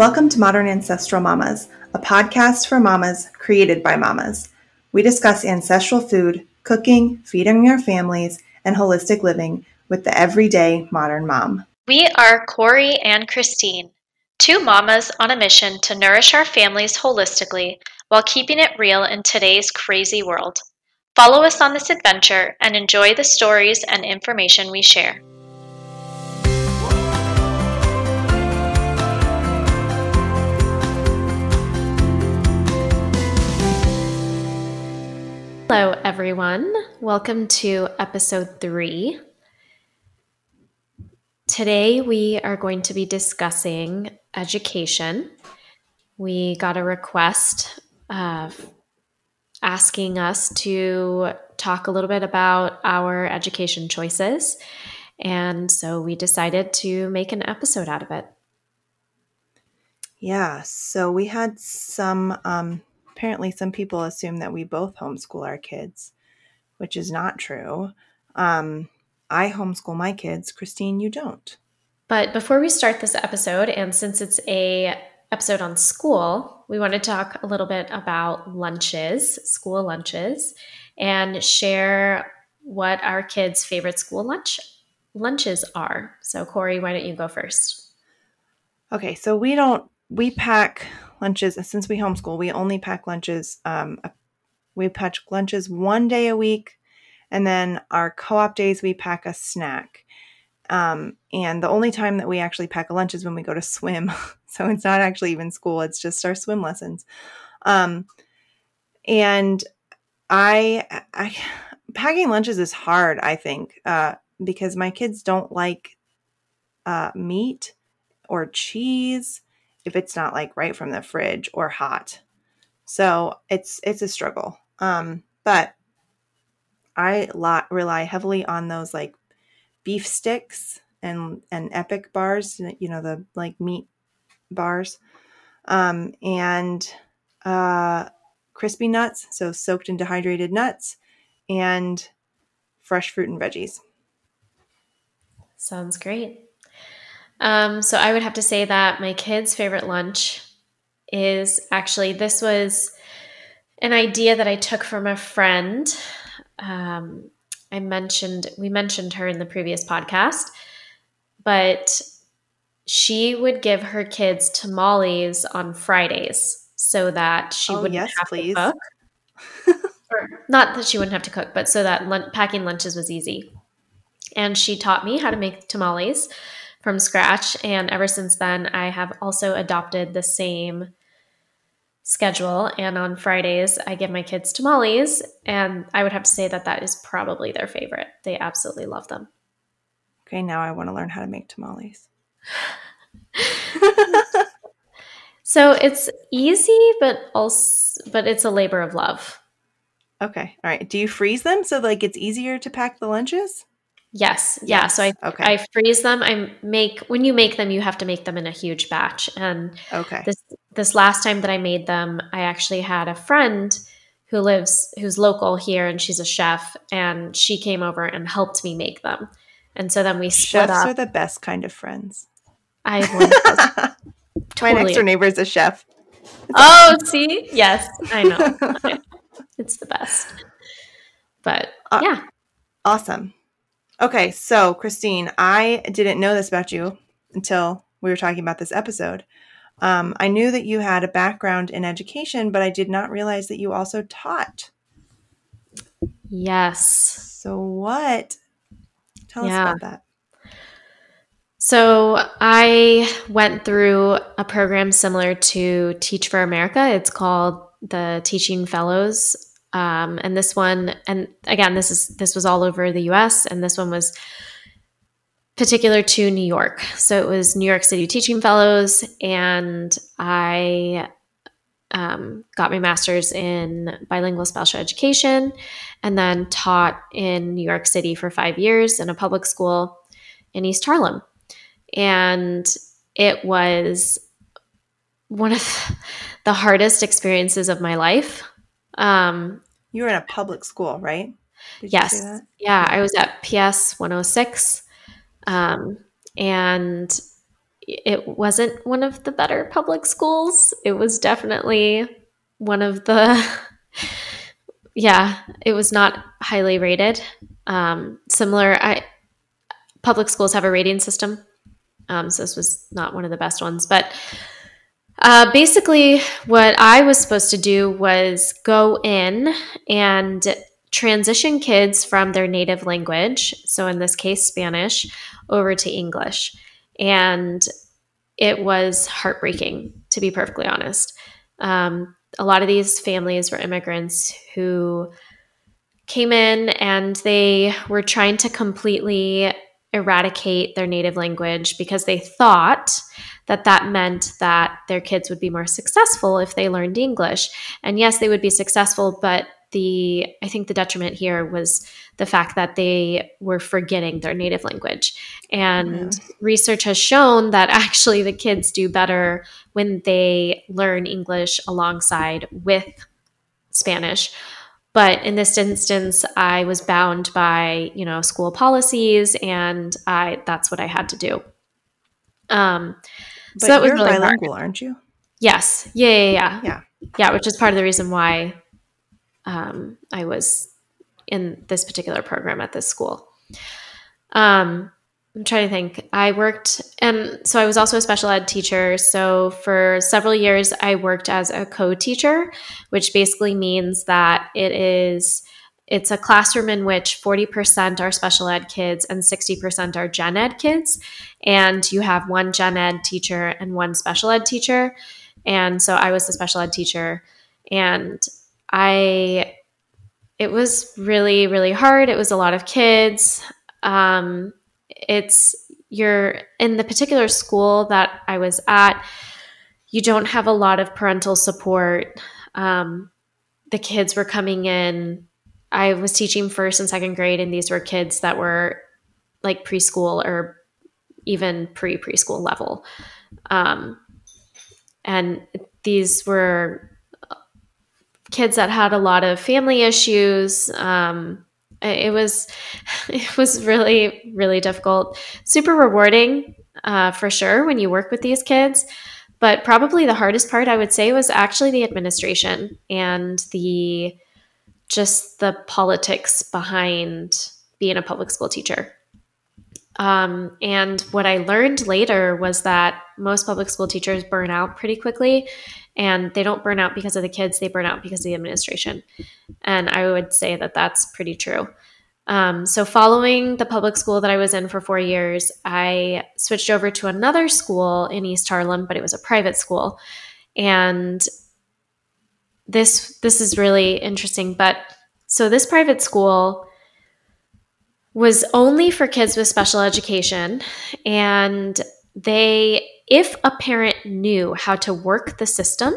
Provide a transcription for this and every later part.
Welcome to Modern Ancestral Mamas, a podcast for mamas created by mamas. We discuss ancestral food, cooking, feeding our families, and holistic living with the everyday modern mom. We are Corey and Christine, two mamas on a mission to nourish our families holistically while keeping it real in today's crazy world. Follow us on this adventure and enjoy the stories and information we share. Hello, everyone. Welcome to episode three. Today, we are going to be discussing education. We got a request uh, asking us to talk a little bit about our education choices. And so we decided to make an episode out of it. Yeah, so we had some um, apparently some people assume that we both homeschool our kids, which is not true. Um, I homeschool my kids. Christine, you don't. But before we start this episode, and since it's a episode on school, we want to talk a little bit about lunches, school lunches, and share what our kids' favorite school lunch lunches are. So, Corey, why don't you go first? Okay, so we don't we pack lunches. Since we homeschool we only pack lunches um, we pack lunches one day a week and then our co-op days we pack a snack. Um, and the only time that we actually pack a lunch is when we go to swim. So it's not actually even school it's just our swim lessons. Um, and I, I packing lunches is hard i think uh, because my kids don't like uh, meat or cheese if it's not like right from the fridge or hot. So it's it's a struggle. Um, but I lot, rely heavily on those like beef sticks and and epic bars, you know, the like meat bars. Um, and uh, crispy nuts, so soaked and dehydrated nuts, and fresh fruit and veggies. Sounds great. Um, so I would have to say that my kids' favorite lunch is actually this was an idea that I took from a friend. Um, I mentioned we mentioned her in the previous podcast, but she would give her kids tamales on Fridays so that she oh, wouldn't yes, have please. to cook. not that she wouldn't have to cook, but so that packing lunches was easy. And she taught me how to make tamales from scratch. And ever since then, I have also adopted the same schedule. And on Fridays, I give my kids tamales. And I would have to say that that is probably their favorite. They absolutely love them. Okay, now I want to learn how to make tamales. so it's easy, but also, but it's a labor of love. Okay. All right. Do you freeze them so like it's easier to pack the lunches? Yes. Yeah. So I okay. I freeze them. I make when you make them, you have to make them in a huge batch. And okay. This this last time that I made them, I actually had a friend who lives who's local here and she's a chef and she came over and helped me make them. And so then we split Chefs up. are the best kind of friends. I totally. My next door neighbor is a chef. oh, see? Yes, I know. it's the best. But uh, yeah. Awesome. Okay, so Christine, I didn't know this about you until we were talking about this episode. Um, I knew that you had a background in education, but I did not realize that you also taught. Yes. So, what? Tell yeah. us about that. So, I went through a program similar to Teach for America. It's called the Teaching Fellows um, and this one, and again, this is this was all over the U.S. and this one was particular to New York. So it was New York City Teaching Fellows, and I um, got my master's in bilingual special education, and then taught in New York City for five years in a public school in East Harlem, and it was one of the hardest experiences of my life um, you were in a public school, right? Did yes. Yeah, I was at PS 106. Um, and it wasn't one of the better public schools. It was definitely one of the, yeah, it was not highly rated. Um, similar, I public schools have a rating system, um, so this was not one of the best ones. But uh, basically, what I was supposed to do was go in and transition kids from their native language, so in this case, Spanish, over to English. And it was heartbreaking, to be perfectly honest. Um, a lot of these families were immigrants who came in and they were trying to completely eradicate their native language because they thought that that meant that their kids would be more successful if they learned English. And yes, they would be successful, but the I think the detriment here was the fact that they were forgetting their native language. And yeah. research has shown that actually the kids do better when they learn English alongside with Spanish. But in this instance, I was bound by, you know, school policies and I that's what I had to do. Um but so that was really bilingual, hard. aren't you? Yes. Yeah, yeah, yeah. Yeah. Yeah, which is part of the reason why um, I was in this particular program at this school. Um, I'm trying to think. I worked, and so I was also a special ed teacher. So for several years, I worked as a co-teacher, which basically means that it is it's a classroom in which 40% are special ed kids and 60% are gen ed kids, and you have one gen ed teacher and one special ed teacher. And so I was the special ed teacher, and I it was really really hard. It was a lot of kids. Um, it's you're in the particular school that I was at. You don't have a lot of parental support. Um, the kids were coming in. I was teaching first and second grade, and these were kids that were like preschool or even pre preschool level. Um, and these were kids that had a lot of family issues. Um, it was it was really really difficult. Super rewarding uh, for sure when you work with these kids, but probably the hardest part I would say was actually the administration and the just the politics behind being a public school teacher. Um, and what I learned later was that most public school teachers burn out pretty quickly and they don't burn out because of the kids they burn out because of the administration. And i would say that that's pretty true. Um, so following the public school that i was in for four years i switched over to another school in east harlem but it was a private school. And this this is really interesting but so this private school was only for kids with special education and they if a parent knew how to work the system,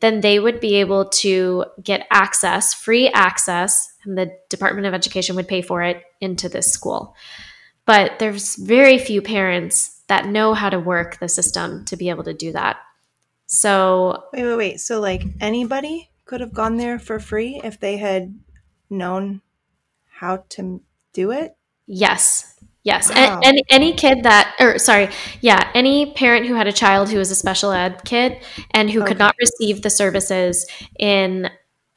then they would be able to get access, free access, and the Department of Education would pay for it into this school. But there's very few parents that know how to work the system to be able to do that. So, wait, wait, wait. So, like anybody could have gone there for free if they had known how to do it? Yes. Yes, wow. and, and, any kid that, or sorry, yeah, any parent who had a child who was a special ed kid and who okay. could not receive the services in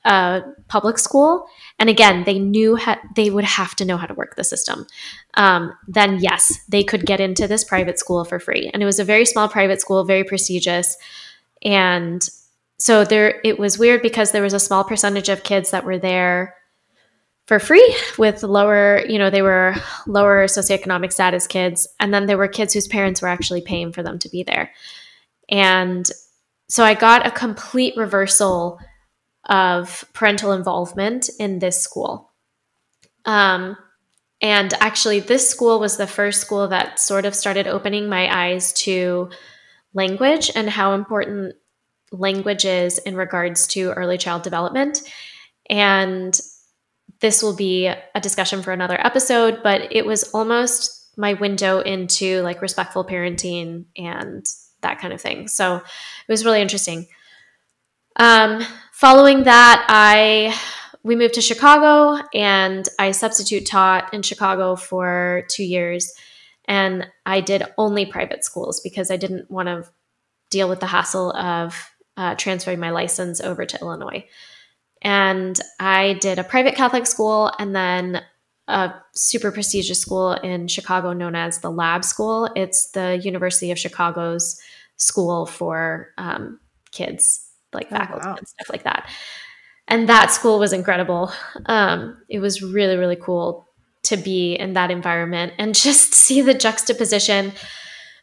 a public school, and again, they knew ha- they would have to know how to work the system. Um, then yes, they could get into this private school for free, and it was a very small private school, very prestigious, and so there it was weird because there was a small percentage of kids that were there for free with lower, you know, they were lower socioeconomic status kids. And then there were kids whose parents were actually paying for them to be there. And so I got a complete reversal of parental involvement in this school. Um, and actually, this school was the first school that sort of started opening my eyes to language and how important language is in regards to early child development. And this will be a discussion for another episode, but it was almost my window into like respectful parenting and that kind of thing. So it was really interesting. Um, following that, I we moved to Chicago and I substitute taught in Chicago for two years. and I did only private schools because I didn't want to deal with the hassle of uh, transferring my license over to Illinois. And I did a private Catholic school and then a super prestigious school in Chicago known as the Lab School. It's the University of Chicago's school for um, kids, like oh, faculty wow. and stuff like that. And that school was incredible. Um, it was really, really cool to be in that environment and just see the juxtaposition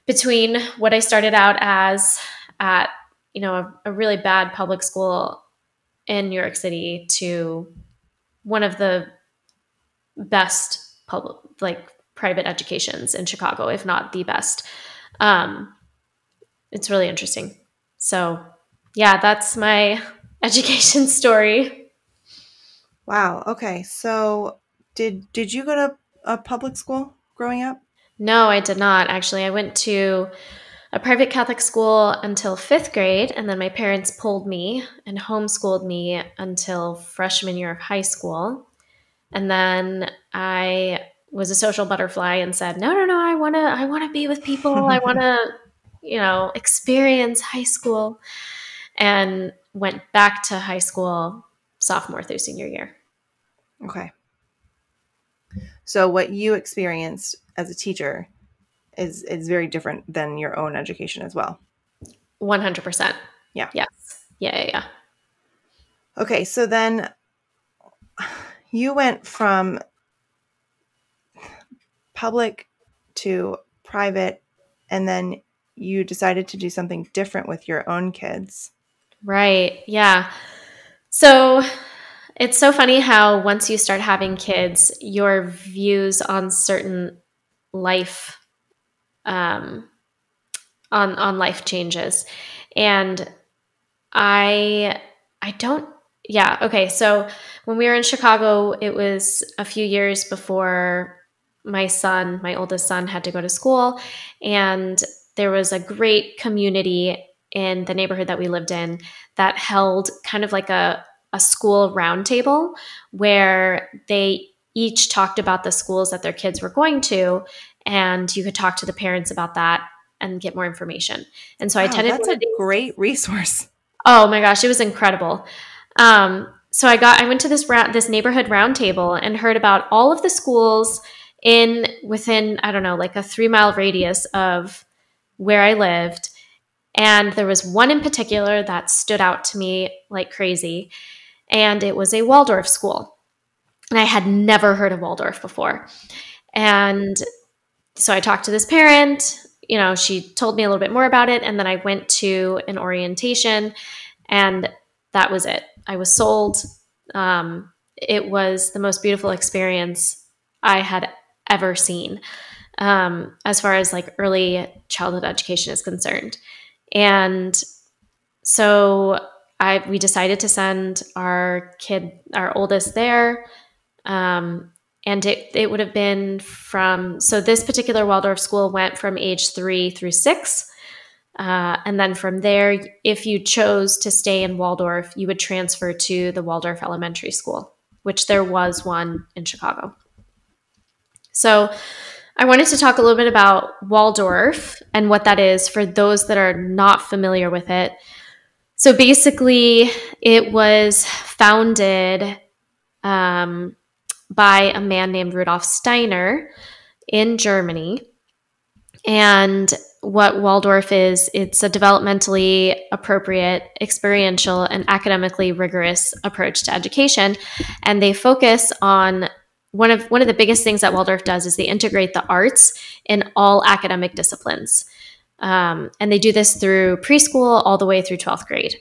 between what I started out as at, you know, a, a really bad public school in New York City to one of the best public like private educations in Chicago, if not the best. Um, it's really interesting. So, yeah, that's my education story. Wow. Okay. So, did did you go to a public school growing up? No, I did not. Actually, I went to a private Catholic school until fifth grade, and then my parents pulled me and homeschooled me until freshman year of high school. And then I was a social butterfly and said, "No, no, no! I want to. I want to be with people. I want to, you know, experience high school." And went back to high school sophomore through senior year. Okay. So what you experienced as a teacher is is very different than your own education as well. 100%. Yeah. Yes. Yeah, yeah, yeah. Okay, so then you went from public to private and then you decided to do something different with your own kids. Right. Yeah. So it's so funny how once you start having kids, your views on certain life um, on on life changes. And I I don't yeah, okay. So when we were in Chicago, it was a few years before my son, my oldest son had to go to school and there was a great community in the neighborhood that we lived in that held kind of like a a school roundtable where they each talked about the schools that their kids were going to, and you could talk to the parents about that and get more information. And so wow, I attended. That's a great resource. Oh my gosh, it was incredible. Um, so I got I went to this this neighborhood roundtable and heard about all of the schools in within I don't know like a three mile radius of where I lived. And there was one in particular that stood out to me like crazy and it was a Waldorf school. And I had never heard of Waldorf before. And so I talked to this parent, you know, she told me a little bit more about it. And then I went to an orientation, and that was it. I was sold. Um, it was the most beautiful experience I had ever seen um, as far as like early childhood education is concerned. And so I we decided to send our kid, our oldest, there. Um, and it, it would have been from so this particular Waldorf school went from age three through six. Uh, and then from there, if you chose to stay in Waldorf, you would transfer to the Waldorf Elementary School, which there was one in Chicago. So I wanted to talk a little bit about Waldorf and what that is for those that are not familiar with it. So basically, it was founded um, by a man named Rudolf Steiner in Germany. And what Waldorf is, it's a developmentally appropriate, experiential, and academically rigorous approach to education. And they focus on one of one of the biggest things that Waldorf does is they integrate the arts in all academic disciplines. Um, and they do this through preschool all the way through 12th grade.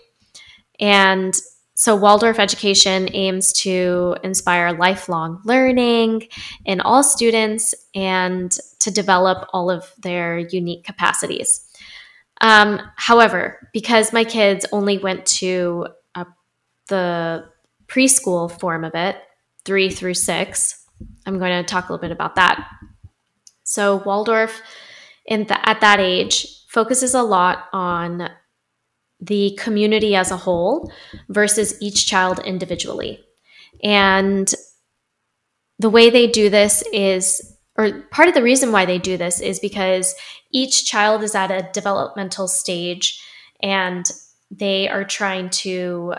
And so Waldorf education aims to inspire lifelong learning in all students and to develop all of their unique capacities. Um, however, because my kids only went to uh, the preschool form of it, three through six, I'm going to talk a little bit about that. So Waldorf in the, at that age focuses a lot on the community as a whole versus each child individually. And the way they do this is or part of the reason why they do this is because each child is at a developmental stage and they are trying to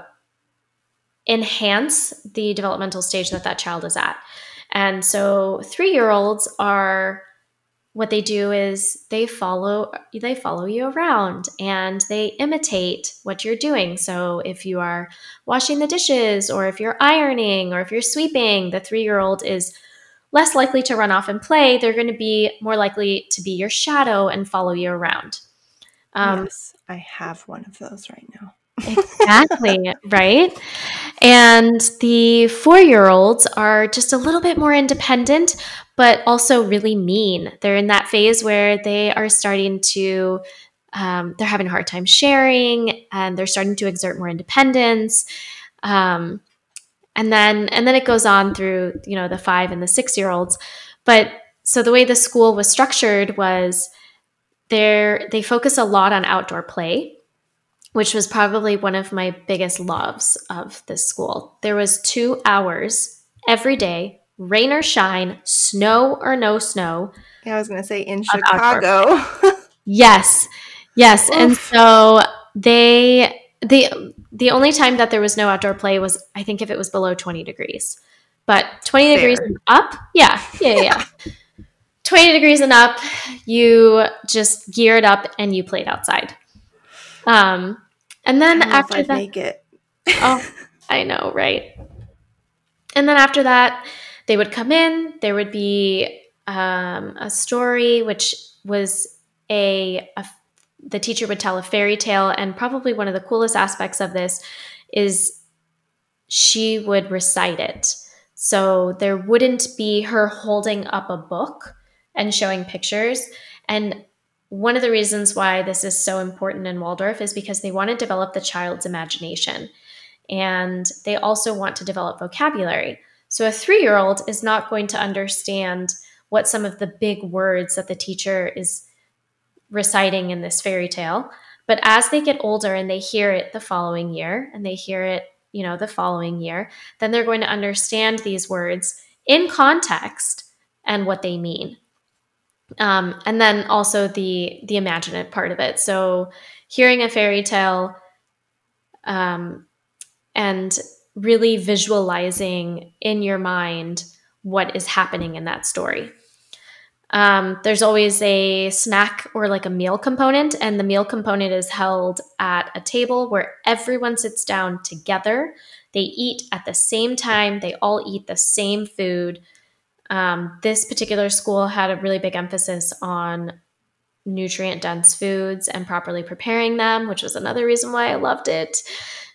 enhance the developmental stage that that child is at. And so 3-year-olds are what they do is they follow they follow you around and they imitate what you're doing. So if you are washing the dishes or if you're ironing or if you're sweeping the 3-year-old is less likely to run off and play. They're going to be more likely to be your shadow and follow you around. Um, yes i have one of those right now exactly right and the four year olds are just a little bit more independent but also really mean. They're in that phase where they are starting to, um, they're having a hard time sharing and they're starting to exert more independence. Um, and then, and then it goes on through, you know, the five and the six year olds. But so the way the school was structured was there, they focus a lot on outdoor play which was probably one of my biggest loves of this school. There was 2 hours every day rain or shine, snow or no snow. Yeah, I was going to say in Chicago. yes. Yes. Oof. And so they the the only time that there was no outdoor play was I think if it was below 20 degrees. But 20 Fair. degrees and up? Yeah. Yeah, yeah. 20 degrees and up, you just geared up and you played outside. Um and then after that make it. oh, I know, right? And then after that, they would come in, there would be um, a story, which was a, a the teacher would tell a fairy tale, and probably one of the coolest aspects of this is she would recite it. So there wouldn't be her holding up a book and showing pictures. And one of the reasons why this is so important in Waldorf is because they want to develop the child's imagination. And they also want to develop vocabulary. So a three year old is not going to understand what some of the big words that the teacher is reciting in this fairy tale. But as they get older and they hear it the following year and they hear it, you know, the following year, then they're going to understand these words in context and what they mean. Um, and then also the the imaginative part of it. So hearing a fairy tale um, and really visualizing in your mind what is happening in that story. Um, there's always a snack or like a meal component, and the meal component is held at a table where everyone sits down together. They eat at the same time, they all eat the same food. Um, this particular school had a really big emphasis on nutrient dense foods and properly preparing them, which was another reason why I loved it.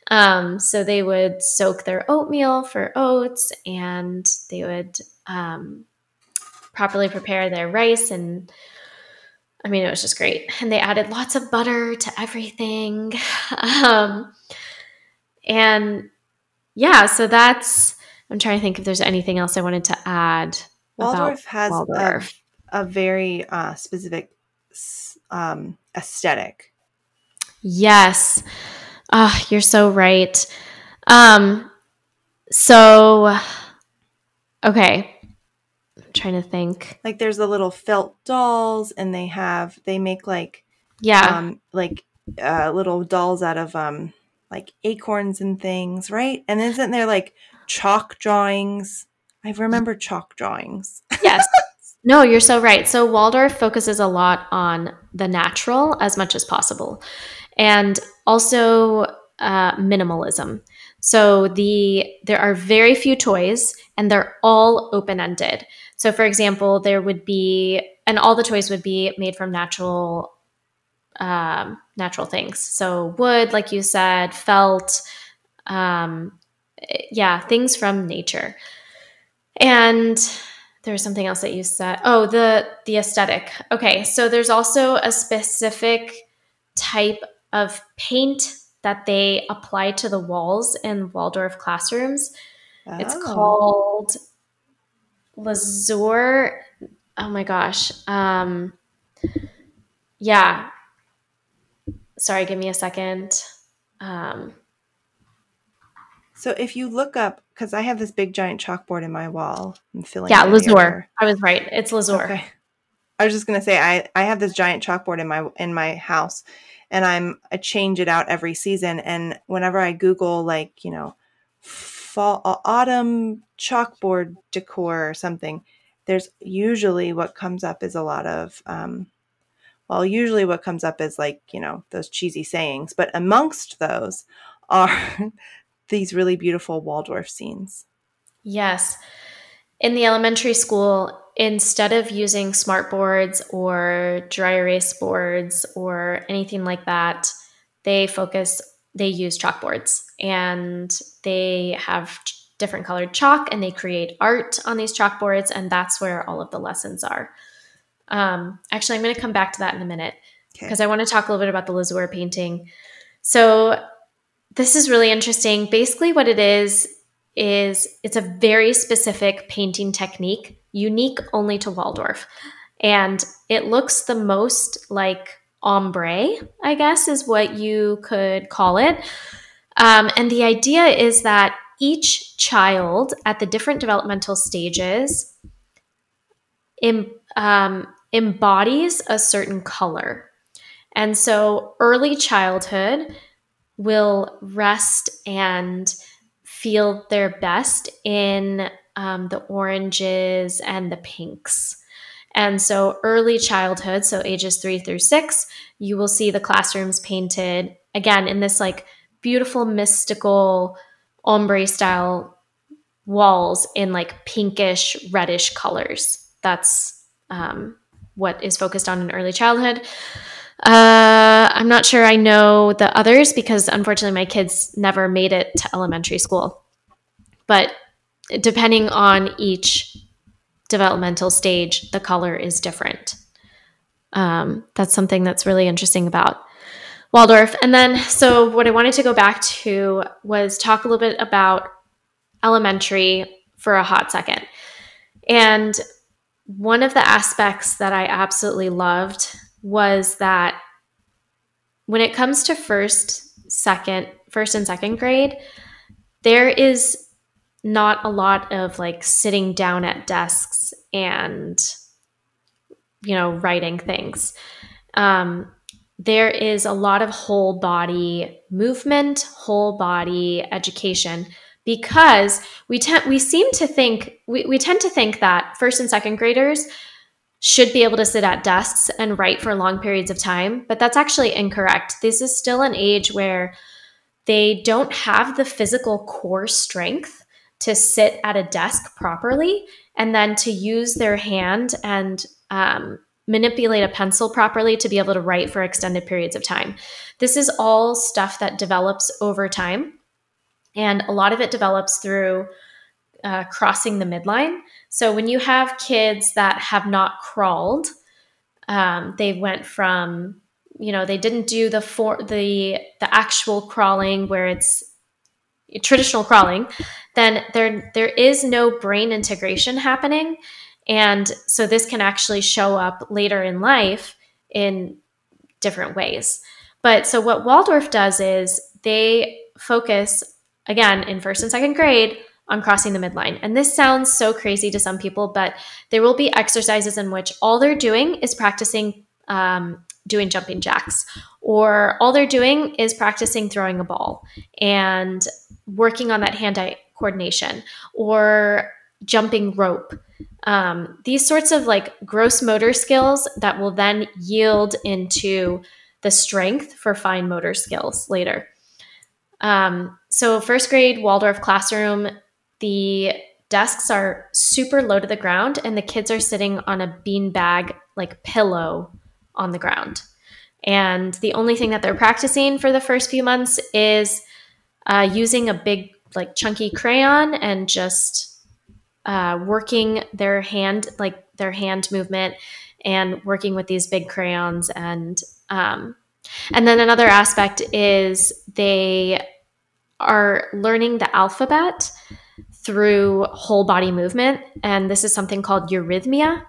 Um, so they would soak their oatmeal for oats and they would um, properly prepare their rice. And I mean, it was just great. And they added lots of butter to everything. Um, and yeah, so that's, I'm trying to think if there's anything else I wanted to add. Waldorf has Waldorf. A, a very uh, specific um, aesthetic. Yes. Oh, you're so right. Um, so, okay. I'm trying to think. Like, there's the little felt dolls, and they have, they make like, yeah, um, like uh, little dolls out of, um, like acorns and things, right? And isn't there like chalk drawings? I remember chalk drawings. yes. No, you're so right. So Waldorf focuses a lot on the natural as much as possible and also uh, minimalism. So the there are very few toys, and they're all open ended. So, for example, there would be, and all the toys would be made from natural, um, natural things. So wood, like you said, felt, um, yeah, things from nature. And there's something else that you said. Oh, the the aesthetic. Okay, so there's also a specific type of paint that they apply to the walls in Waldorf classrooms. Oh. It's called Lazure. Oh my gosh. Um, yeah. Sorry, give me a second. Um, so if you look up, because I have this big giant chalkboard in my wall. I'm filling. Yeah, Lazure. I was right. It's Lazure. Okay. I was just gonna say I I have this giant chalkboard in my in my house, and I'm I change it out every season. And whenever I Google like you know fall autumn chalkboard decor or something, there's usually what comes up is a lot of um, well, usually what comes up is like you know those cheesy sayings, but amongst those are these really beautiful Waldorf scenes. Yes. In the elementary school, instead of using smart boards or dry erase boards or anything like that, they focus, they use chalkboards and they have different colored chalk and they create art on these chalkboards. And that's where all of the lessons are. Um, actually, I'm going to come back to that in a minute because okay. I want to talk a little bit about the Lazure painting. So, this is really interesting. Basically, what it is is it's a very specific painting technique, unique only to Waldorf. And it looks the most like ombre, I guess is what you could call it. Um, and the idea is that each child at the different developmental stages em, um, embodies a certain color. And so early childhood will rest and feel their best in um, the oranges and the pinks. And so, early childhood, so ages three through six, you will see the classrooms painted again in this like beautiful, mystical ombre style walls in like pinkish, reddish colors. That's um, what is focused on in early childhood. Uh, I'm not sure I know the others because unfortunately my kids never made it to elementary school. But depending on each developmental stage, the color is different. Um, that's something that's really interesting about Waldorf. And then, so what I wanted to go back to was talk a little bit about elementary for a hot second. And one of the aspects that I absolutely loved was that when it comes to first, second, first and second grade, there is not a lot of like sitting down at desks and you know writing things. Um, there is a lot of whole body movement whole body education because we tend we seem to think we, we tend to think that first and second graders should be able to sit at desks and write for long periods of time, but that's actually incorrect. This is still an age where they don't have the physical core strength to sit at a desk properly and then to use their hand and um, manipulate a pencil properly to be able to write for extended periods of time. This is all stuff that develops over time, and a lot of it develops through uh, crossing the midline. So when you have kids that have not crawled, um, they went from you know they didn't do the for the the actual crawling where it's traditional crawling then there there is no brain integration happening. And so this can actually show up later in life in different ways. But so what waldorf does is they focus again in first and second grade on crossing the midline. And this sounds so crazy to some people, but there will be exercises in which all they're doing is practicing um, doing jumping jacks, or all they're doing is practicing throwing a ball and working on that hand eye coordination, or jumping rope. Um, these sorts of like gross motor skills that will then yield into the strength for fine motor skills later. Um, so, first grade Waldorf classroom the desks are super low to the ground and the kids are sitting on a beanbag like pillow on the ground. And the only thing that they're practicing for the first few months is uh, using a big, like chunky crayon and just uh, working their hand, like their hand movement, and working with these big crayons. And um, and then another aspect is they are learning the alphabet through whole body movement. And this is something called eurythmia.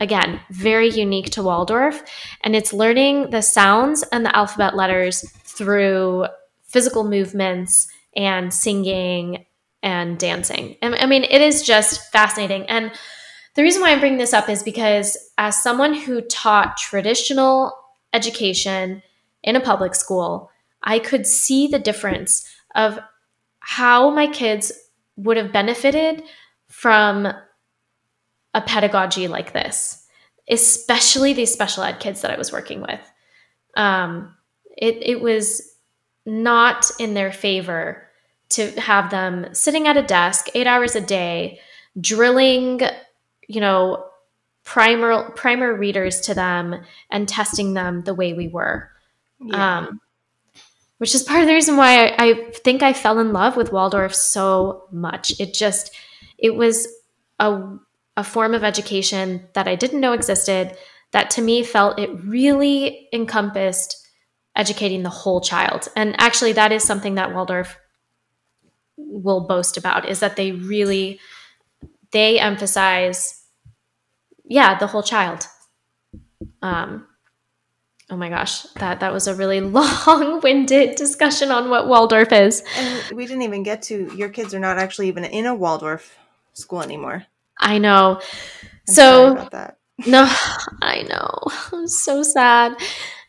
Again, very unique to Waldorf. And it's learning the sounds and the alphabet letters through physical movements and singing and dancing. And I mean, it is just fascinating. And the reason why I'm bringing this up is because as someone who taught traditional education in a public school, I could see the difference of how my kids would have benefited from a pedagogy like this, especially these special ed kids that I was working with. Um, it, it was not in their favor to have them sitting at a desk eight hours a day, drilling, you know, primer primer readers to them and testing them the way we were. Yeah. Um, which is part of the reason why I, I think I fell in love with Waldorf so much. It just, it was a, a form of education that I didn't know existed that to me felt it really encompassed educating the whole child. And actually, that is something that Waldorf will boast about is that they really they emphasize yeah the whole child um oh my gosh that that was a really long-winded discussion on what waldorf is. And we didn't even get to your kids are not actually even in a waldorf school anymore. I know. I'm so no i know. I'm so sad.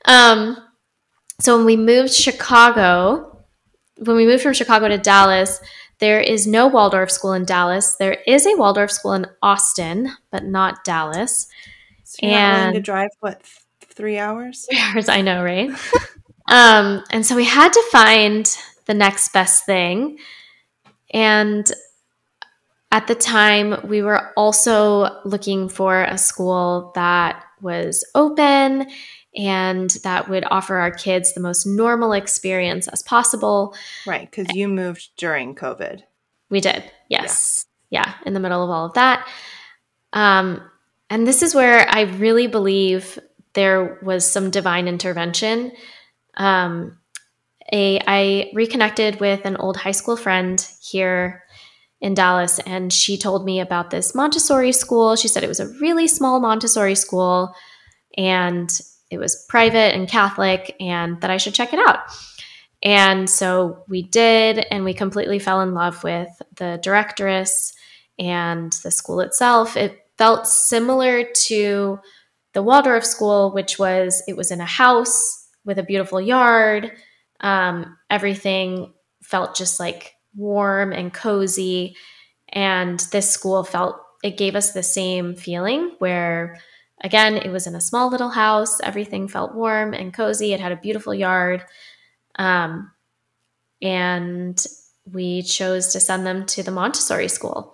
Um so when we moved Chicago, when we moved from Chicago to Dallas, there is no Waldorf school in Dallas. There is a Waldorf school in Austin, but not Dallas. So and to drive what three hours? Three hours, I know, right? um, and so we had to find the next best thing. And at the time, we were also looking for a school that was open and that would offer our kids the most normal experience as possible. Right, because you moved during COVID. We did, yes. Yeah. yeah, in the middle of all of that. Um, and this is where I really believe there was some divine intervention. Um, a, I reconnected with an old high school friend here in Dallas, and she told me about this Montessori school. She said it was a really small Montessori school, and it was private and Catholic and that I should check it out. And so we did, and we completely fell in love with the directress and the school itself. It felt similar to the Waldorf school, which was it was in a house with a beautiful yard. Um, everything felt just like warm and cozy. And this school felt it gave us the same feeling where Again, it was in a small little house. Everything felt warm and cozy. It had a beautiful yard. Um, and we chose to send them to the Montessori school.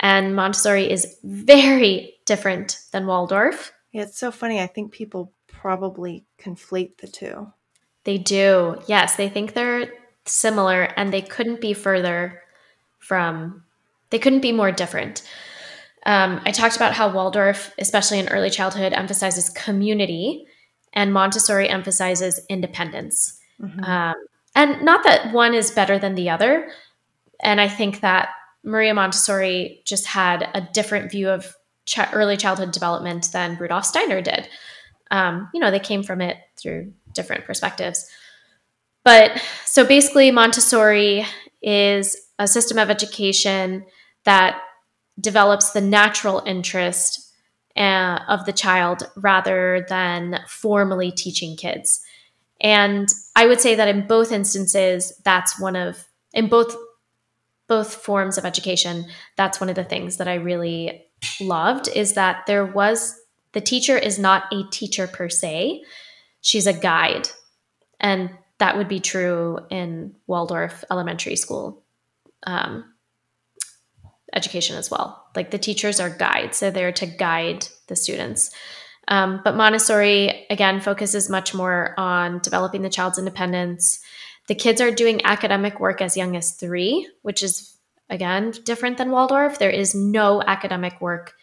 And Montessori is very different than Waldorf. Yeah, it's so funny. I think people probably conflate the two. They do. Yes, they think they're similar and they couldn't be further from, they couldn't be more different. Um, I talked about how Waldorf, especially in early childhood, emphasizes community, and Montessori emphasizes independence. Mm-hmm. Um, and not that one is better than the other. And I think that Maria Montessori just had a different view of ch- early childhood development than Rudolf Steiner did. Um, you know, they came from it through different perspectives. But so basically, Montessori is a system of education that develops the natural interest uh, of the child rather than formally teaching kids. And I would say that in both instances, that's one of in both both forms of education, that's one of the things that I really loved is that there was the teacher is not a teacher per se. She's a guide. And that would be true in Waldorf Elementary School. Um, education as well. Like the teachers are guides, So they're there to guide the students. Um, but Montessori, again, focuses much more on developing the child's independence. The kids are doing academic work as young as three, which is, again, different than Waldorf. There is no academic work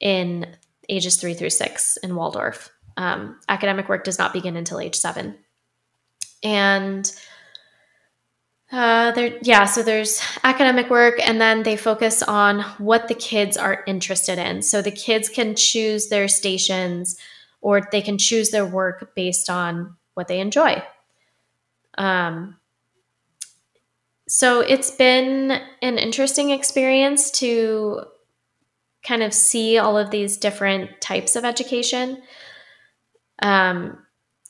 in ages three through six in Waldorf. Um, academic work does not begin until age seven. And uh, there, yeah, so there's academic work, and then they focus on what the kids are interested in. So the kids can choose their stations, or they can choose their work based on what they enjoy. Um, so it's been an interesting experience to kind of see all of these different types of education. Um,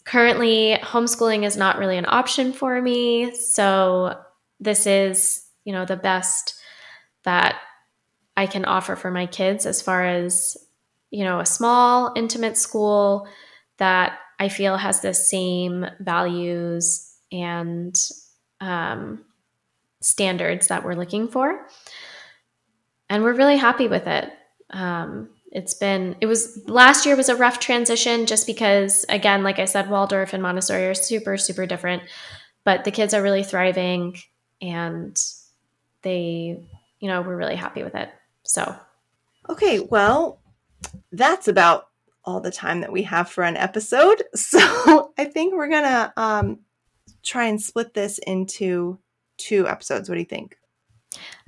currently, homeschooling is not really an option for me. So, this is, you know, the best that I can offer for my kids as far as, you know, a small, intimate school that I feel has the same values and um, standards that we're looking for. And we're really happy with it. Um, it's been, it was last year was a rough transition just because, again, like I said, Waldorf and Montessori are super, super different, but the kids are really thriving and they, you know, we're really happy with it. So, okay, well, that's about all the time that we have for an episode. So I think we're gonna um, try and split this into two episodes. What do you think?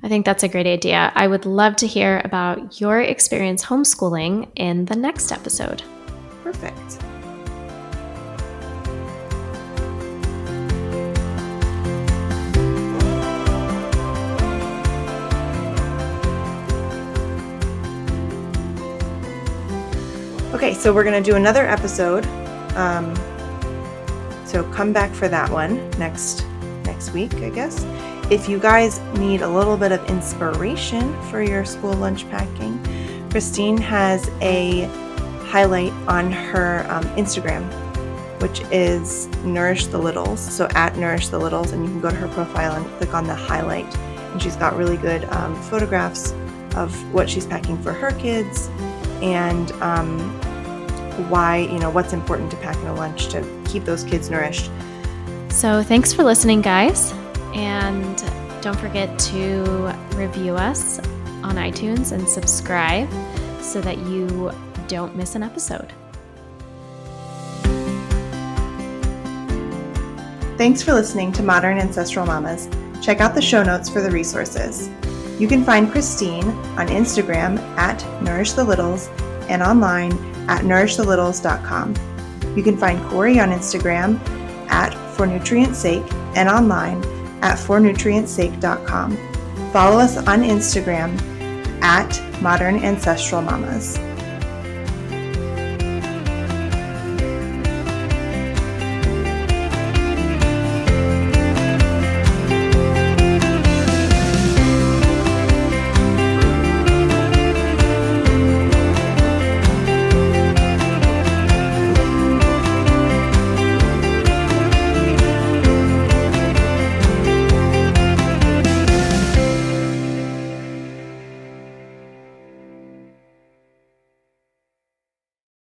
I think that's a great idea. I would love to hear about your experience homeschooling in the next episode. Perfect. Okay, so we're going to do another episode. Um, so come back for that one next next week, I guess. If you guys need a little bit of inspiration for your school lunch packing, Christine has a highlight on her um, Instagram, which is Nourish the Littles. So at Nourish the Littles, and you can go to her profile and click on the highlight. And she's got really good um, photographs of what she's packing for her kids and um, why, you know, what's important to pack in a lunch to keep those kids nourished. So thanks for listening, guys. And don't forget to review us on iTunes and subscribe so that you don't miss an episode. Thanks for listening to Modern Ancestral Mamas. Check out the show notes for the resources. You can find Christine on Instagram at Nourish the Littles and online at nourishthelittles.com. You can find Corey on Instagram at For Nutrient Sake and online at fornutrientsake.com. Follow us on Instagram at Modern Ancestral Mamas.